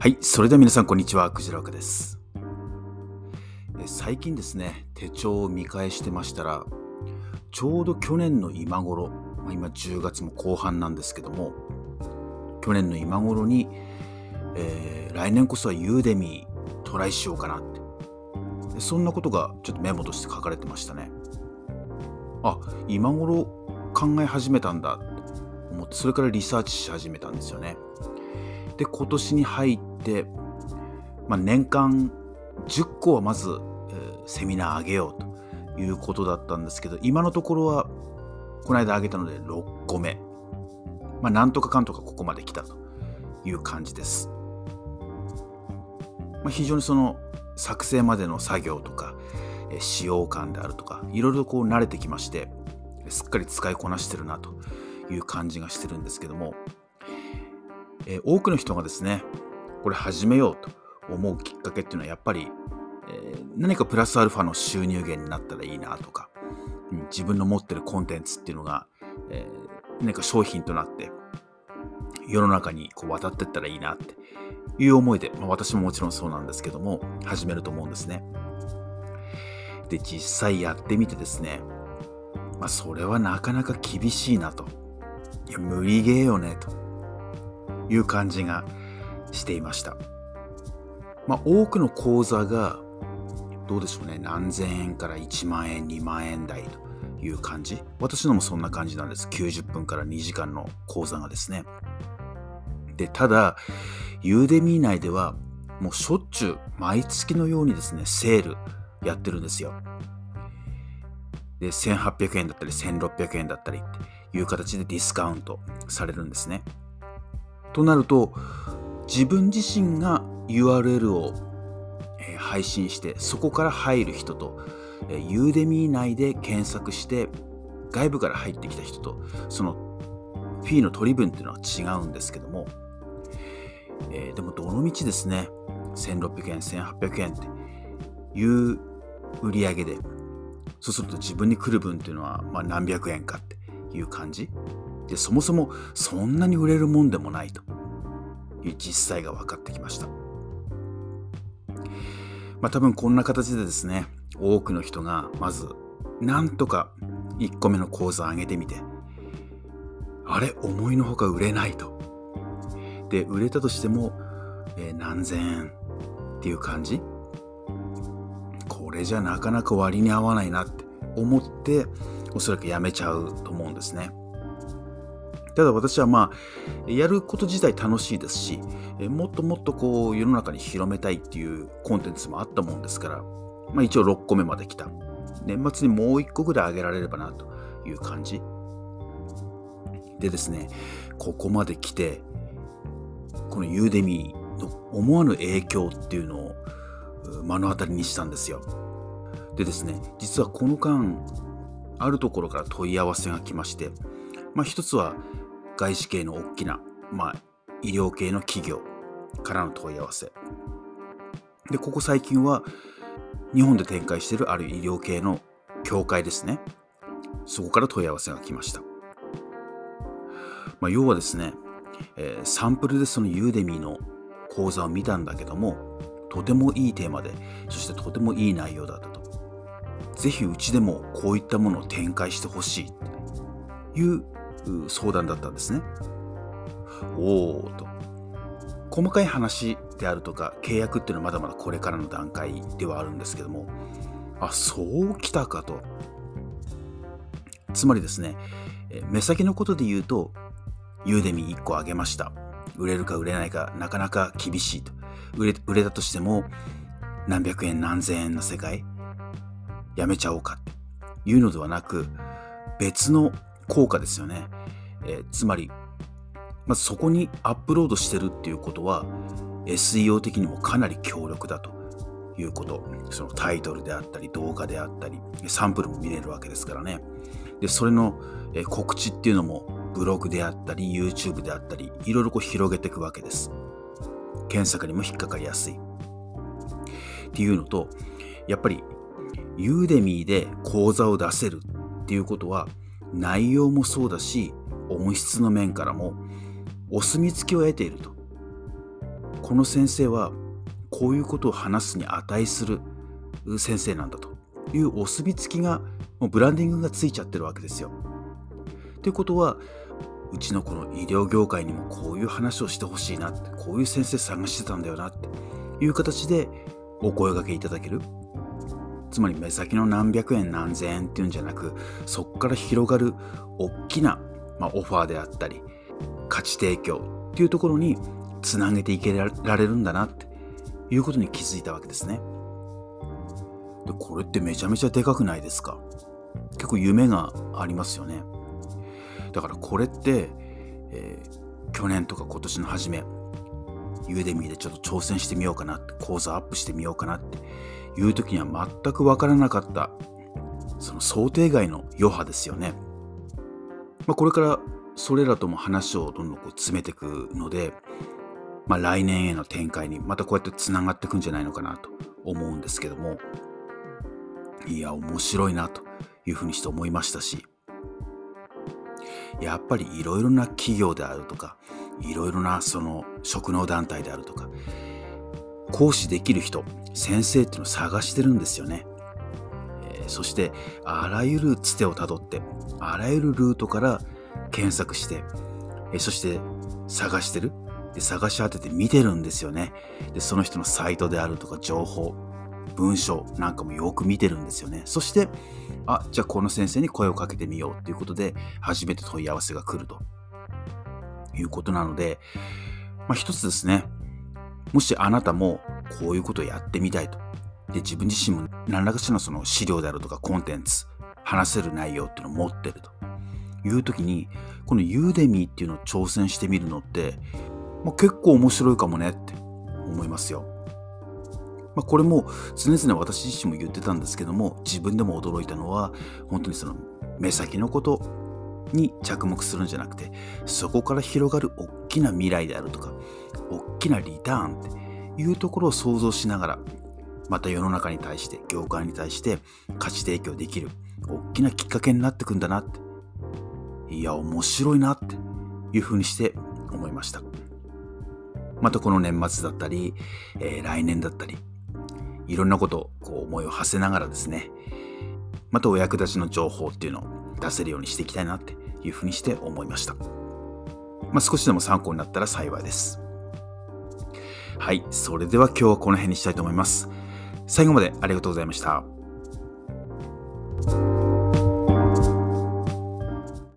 はい、それでは皆さんこんにちは、クジラ岡です。最近ですね、手帳を見返してましたら、ちょうど去年の今頃、まあ今10月も後半なんですけども、去年の今頃に、えー来年こそは Udemy トライしようかなって。そんなことがちょっとメモとして書かれてましたね。あ、今頃考え始めたんだって思って、それからリサーチし始めたんですよね。で今年に入って、まあ、年間10個はまず、えーセミナーあげようということだったんですけど今のところはこの間あげたので6個目、まあ、なんとかかんとかここまで来たという感じです、まあ、非常にその作成までの作業とか、えー使用感であるとかいろいろこう慣れてきましてすっかり使いこなしてるなという感じがしてるんですけどもえー多くの人がですねこれ始めようと思うきっかけっていうのはやっぱり、えー何かプラスアルファの収入源になったらいいなとか、うん自分の持ってるコンテンツっていうのが、えー何か商品となって世の中にこう渡ってったらいいなっていう思いで、まあ、私ももちろんそうなんですけども始めると思うんですね。で実際やってみてですねまあそれはなかなか厳しいなといや無理ゲーよねという感じがしていました。まあ、多くの講座がどうでしょうね何千円から1万円2万円台という感じ。私のもそんな感じなんです。90分から2時間の講座がですね。でただユーデミー内ではもうしょっちゅう毎月のようにですねセールやってるんですよ。で1800円だったり1600円だったりっていう形でディスカウントされるんですね。となると自分自身が URL を、配信してそこから入る人と、ユーデミー内で検索して外部から入ってきた人とそのフィーの取り分っていうのは違うんですけども、えーでもどのみちですね。1600円1800円っていう売り上げでそうすると自分に来る分っていうのは、まあ、何百円かっていう感じ。でそもそもそんなに売れるもんでもないという実際が分かってきました。まあ多分こんな形でですね、多くの人がまずなんとか1個目の講座上げてみて、あれ、思いのほか売れないと。で、売れたとしても、えー何千円っていう感じ？これじゃなかなか割に合わないなって思って、おそらくやめちゃうと思うんですね。ただ私はまあやること自体楽しいですしもっともっとこう世の中に広めたいっていうコンテンツもあったもんですから、まあ、一応6個目まで来た。年末にもう1個ぐらい上げられればなという感じ。でですねここまで来てこのユーデミーの思わぬ影響っていうのを目の当たりにしたんですよ。でですね実はこの間あるところから問い合わせが来ましてまあ一つは外資系の大きな、まあ、医療系の企業からの問い合わせ。で、ここ最近は日本で展開しているある医療系の協会ですね。そこから問い合わせが来ました。まあ、要はですね、えーサンプルでそのユーデミーの講座を見たんだけども、とてもいいテーマで、そしてとてもいい内容だったと。ぜひうちでもこういったものを展開してほしいという相談だったんですね。おおと。細かい話であるとか契約っていうのはまだまだこれからの段階ではあるんですけども、あ、そうきたかと。つまりですね、目先のことで言うと、ユーデミ1個あげました。売れるか売れないかなかなか厳しいと。売れ売れたとしても何百円何千円の世界やめちゃおうかっていうのではなく別の効果ですよね。えーつまり、まずそこにアップロードしてるっていうことは SEO 的にもかなり強力だということ。そのタイトルであったり動画であったりサンプルも見れるわけですからね。で、それの告知っていうのもブログであったり YouTube であったりいろいろこう広げていくわけです。検索にも引っかかりやすい。っていうのと、やっぱりユーデミーで講座を出せるっていうことは内容もそうだし音質の面からもお墨付きを得ていると。この先生はこういうことを話すに値する先生なんだと。いうお墨付きがもうブランディングがついちゃってるわけですよ。ということはうちのこの医療業界にもこういう話をしてほしいなってこういう先生探してたんだよなっていう形でお声がけいただける。つまり目先の何百円何千円っていうんじゃなくそこから広がる大きな、まあ、オファーであったり価値提供っていうところにつなげていけられるんだなっていうことに気づいたわけですね。でこれってめちゃめちゃでかくないですか？結構夢がありますよね。だからこれって、えー、去年とか今年の初めユーデミーでちょっと挑戦してみようかなって講座アップしてみようかなっていう時には全くわからなかったその想定外の余波ですよね。まあ、これからそれらとも話をどんどんこう詰めていくので、まあ、来年への展開にまたこうやってつながっていくんじゃないのかなと思うんですけどもいや面白いなというふうにして思いましたしやっぱりいろいろな企業であるとかいろいろなその職能団体であるとか講師できる人先生っていうのを探してるんですよね、えー、そしてあらゆるつてをたどってあらゆるルートから検索して、えー、そして探してる。で探し当てて見てるんですよね。でその人のサイトであるとか情報文章なんかもよく見てるんですよね。そしてあじゃあこの先生に声をかけてみようということで初めて問い合わせが来るということなので、まあ、一つですね。もしあなたもこういうことをやってみたいと。で、自分自身も何らかしらのその資料であるとかコンテンツ、話せる内容っていうのを持ってるという時に、このユーデミーっていうのを挑戦してみるのって、まあ、結構面白いかもねって思いますよ。まあ、これも常々私自身も言ってたんですけども、自分でも驚いたのは、本当にその目先のことに着目するんじゃなくて、そこから広がる大きな未来であるとか、大きなリターンっていうところを想像しながら、また世の中に対して、業界に対して価値提供できる大きなきっかけになってくんだなって。いや、面白いなっていうふうにして思いました。またこの年末だったり、えー、来年だったり、いろんなことをこう思いを馳せながらですね、またお役立ちの情報っていうのを出せるようにしていきたいなっていうふうにして思いました。まあ、少しでも参考になったら幸いです。はい、それでは今日はこの辺にしたいと思います。最後までありがとうございました。